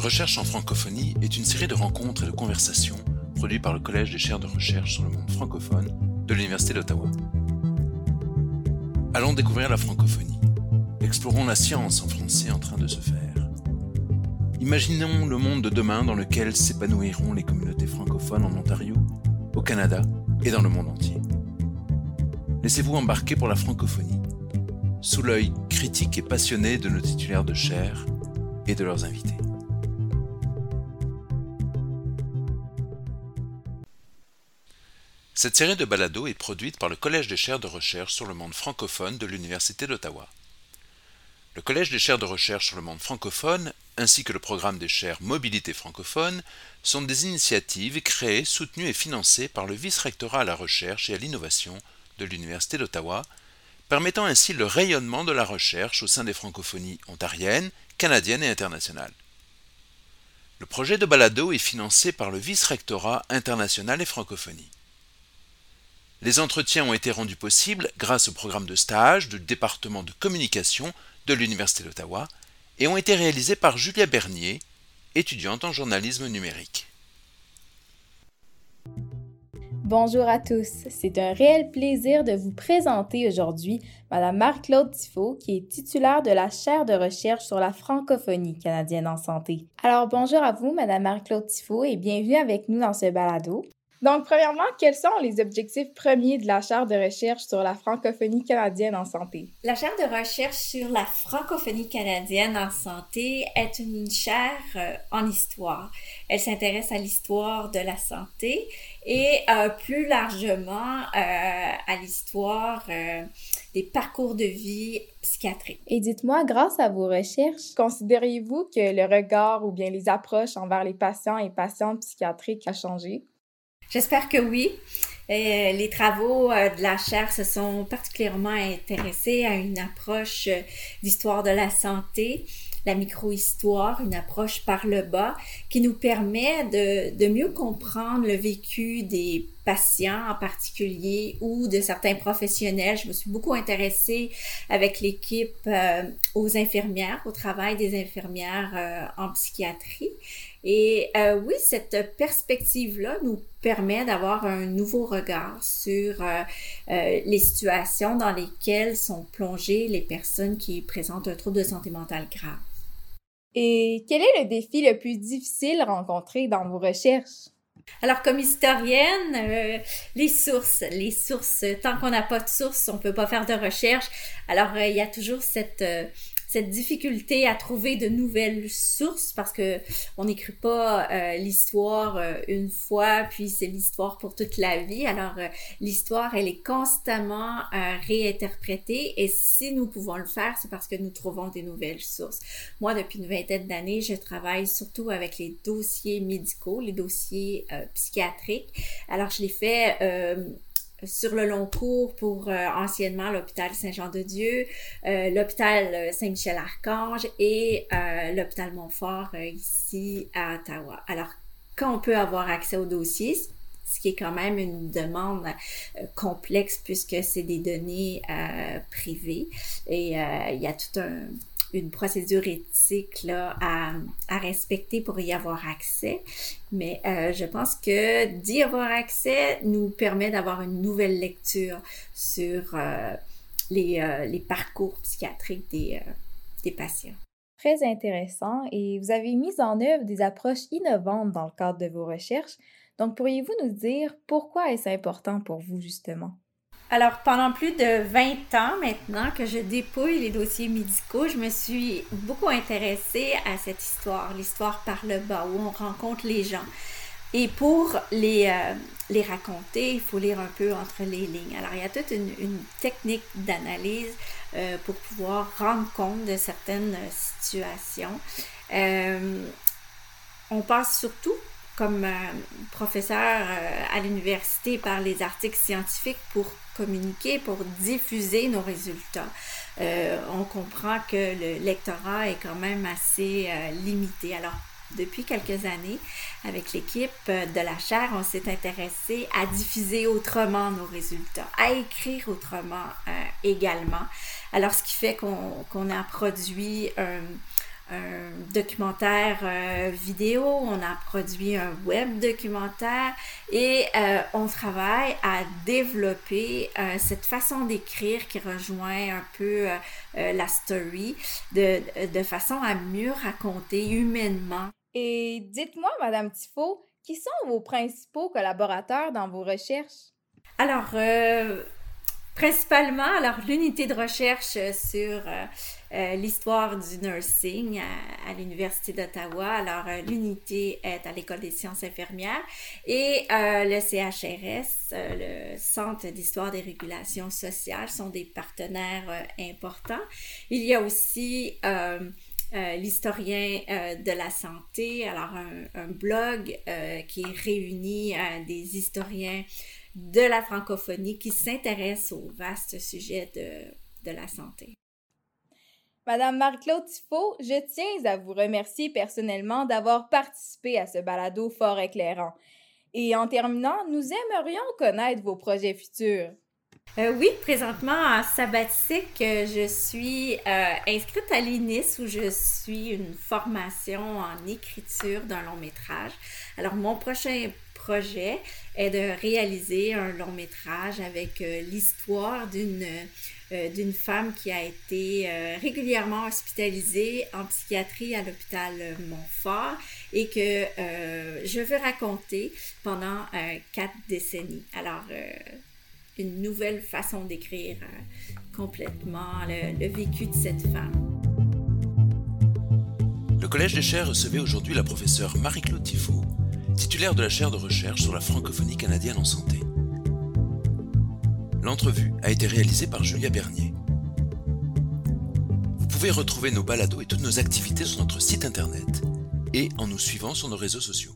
Recherche en francophonie est une série de rencontres et de conversations produites par le Collège des chaires de recherche sur le monde francophone de l'Université d'Ottawa. Allons découvrir la francophonie. Explorons la science en français en train de se faire. Imaginons le monde de demain dans lequel s'épanouiront les communautés francophones en Ontario, au Canada et dans le monde entier. Laissez-vous embarquer pour la francophonie, sous l'œil critique et passionné de nos titulaires de chaire et de leurs invités. Cette série de balados est produite par le Collège des chaires de recherche sur le monde francophone de l'Université d'Ottawa. Le Collège des chaires de recherche sur le monde francophone, ainsi que le programme des chaires Mobilité francophone, sont des initiatives créées, soutenues et financées par le vice-rectorat à la recherche et à l'innovation de l'Université d'Ottawa, permettant ainsi le rayonnement de la recherche au sein des francophonies ontariennes, canadiennes et internationales. Le projet de balado est financé par le vice-rectorat international et francophonie. Les entretiens ont été rendus possibles grâce au programme de stage du département de communication de l'Université d'Ottawa et ont été réalisés par Julia Bernier, étudiante en journalisme numérique. Bonjour à tous, c'est un réel plaisir de vous présenter aujourd'hui Mme Marc-Claude Tifo, qui est titulaire de la chaire de recherche sur la francophonie canadienne en santé. Alors bonjour à vous, Mme Marc-Claude Tifo, et bienvenue avec nous dans ce balado. Donc, premièrement, quels sont les objectifs premiers de la chaire de recherche sur la francophonie canadienne en santé? La chaire de recherche sur la francophonie canadienne en santé est une chaire euh, en histoire. Elle s'intéresse à l'histoire de la santé et euh, plus largement euh, à l'histoire des parcours de vie psychiatriques. Et dites-moi, grâce à vos recherches, considériez-vous que le regard ou bien les approches envers les patients et patientes psychiatriques a changé? J'espère que oui. Euh, les travaux euh, de la chaire se sont particulièrement intéressés à une approche euh, d'histoire de la santé, la micro-histoire, une approche par le bas qui nous permet de, de mieux comprendre le vécu des patients en particulier ou de certains professionnels. Je me suis beaucoup intéressée avec l'équipe aux infirmières, au travail des infirmières en psychiatrie. Et oui, cette perspective-là nous permet d'avoir un nouveau regard sur euh, euh, les situations dans lesquelles sont plongées les personnes qui présentent un trouble de santé mentale grave. Et quel est le défi le plus difficile rencontré dans vos recherches? Alors, comme historienne, les sources, les sources, tant qu'on n'a pas de sources, on peut pas faire de recherche. Alors, il y a toujours cette cette difficulté à trouver de nouvelles sources parce que on n'écrit pas euh, l'histoire euh, une fois puis c'est l'histoire pour toute la vie. Alors euh, l'histoire elle est constamment réinterprétée et si nous pouvons le faire c'est parce que nous trouvons des nouvelles sources. Moi depuis une vingtaine d'années je travaille surtout avec les dossiers médicaux, les dossiers psychiatriques. Alors je l'ai fait sur le long cours pour euh, anciennement l'hôpital Saint-Jean-de-Dieu, euh, l'hôpital euh, Saint-Michel-Archange et l'hôpital Montfort ici à Ottawa. Alors, quand on peut avoir accès aux dossiers, ce qui est quand même une demande complexe puisque c'est des données privées et il y a tout un une procédure éthique là, à, à, respecter pour y avoir accès. Mais euh, je pense que d'y avoir accès nous permet d'avoir une nouvelle lecture sur euh, les, euh, les, parcours psychiatriques des, des patients. Très intéressant. Et vous avez mis en œuvre des approches innovantes dans le cadre de vos recherches. Donc, pourriez-vous nous dire pourquoi est-ce important pour vous, justement? Alors, pendant plus de 20 ans maintenant que je dépouille les dossiers médicaux, je me suis beaucoup intéressée à cette histoire, l'histoire par le bas, où on rencontre les gens. Et pour les, euh, raconter, il faut lire un peu entre les lignes. Alors, il y a toute une, technique d'analyse euh, pour pouvoir rendre compte de certaines situations. Euh, on passe surtout comme professeur à l'université par les articles scientifiques pour communiquer, pour diffuser nos résultats. Euh, on comprend que le lectorat est quand même assez euh, limité. Alors, depuis quelques années, avec l'équipe de la chaire, on s'est intéressé à diffuser autrement nos résultats, à écrire autrement euh, également. Alors, ce qui fait qu'on a produit un, un documentaire euh, vidéo, on a produit un web documentaire et euh, on travaille à développer euh, cette façon d'écrire qui rejoint un peu la story de, de façon à mieux raconter humainement. Et dites-moi, Madame Tifo, qui sont vos principaux collaborateurs dans vos recherches? Alors, Principalement, alors l'unité de recherche sur euh, euh, l'histoire du nursing à, l'Université d'Ottawa. Alors, euh, l'unité est à l'École des sciences infirmières et le CHRS, le Centre d'histoire des régulations sociales, sont des partenaires importants. Il y a aussi l'historien de la santé, alors un, blog qui réunit des historiens de la francophonie qui s'intéresse au vaste sujet de, la santé. Madame Marc-Claude Tifo, je tiens à vous remercier personnellement d'avoir participé à ce balado fort éclairant. Et en terminant, nous aimerions connaître vos projets futurs. Euh, oui, présentement en sabbatique, je suis euh, inscrite à l'INIS où je suis une formation en écriture d'un long métrage. Alors, mon prochain est de réaliser un long métrage avec euh, l'histoire d'une euh, d'une femme qui a été euh, régulièrement hospitalisée en psychiatrie à l'hôpital Montfort et que je veux raconter pendant quatre décennies. Alors, une nouvelle façon d'écrire complètement le, vécu de cette femme. Le Collège des chaires recevait aujourd'hui la professeure Marie-Claude Tifo, titulaire de la chaire de recherche sur la francophonie canadienne en santé. L'entrevue a été réalisée par Julia Bernier. Vous pouvez retrouver nos balados et toutes nos activités sur notre site internet et en nous suivant sur nos réseaux sociaux.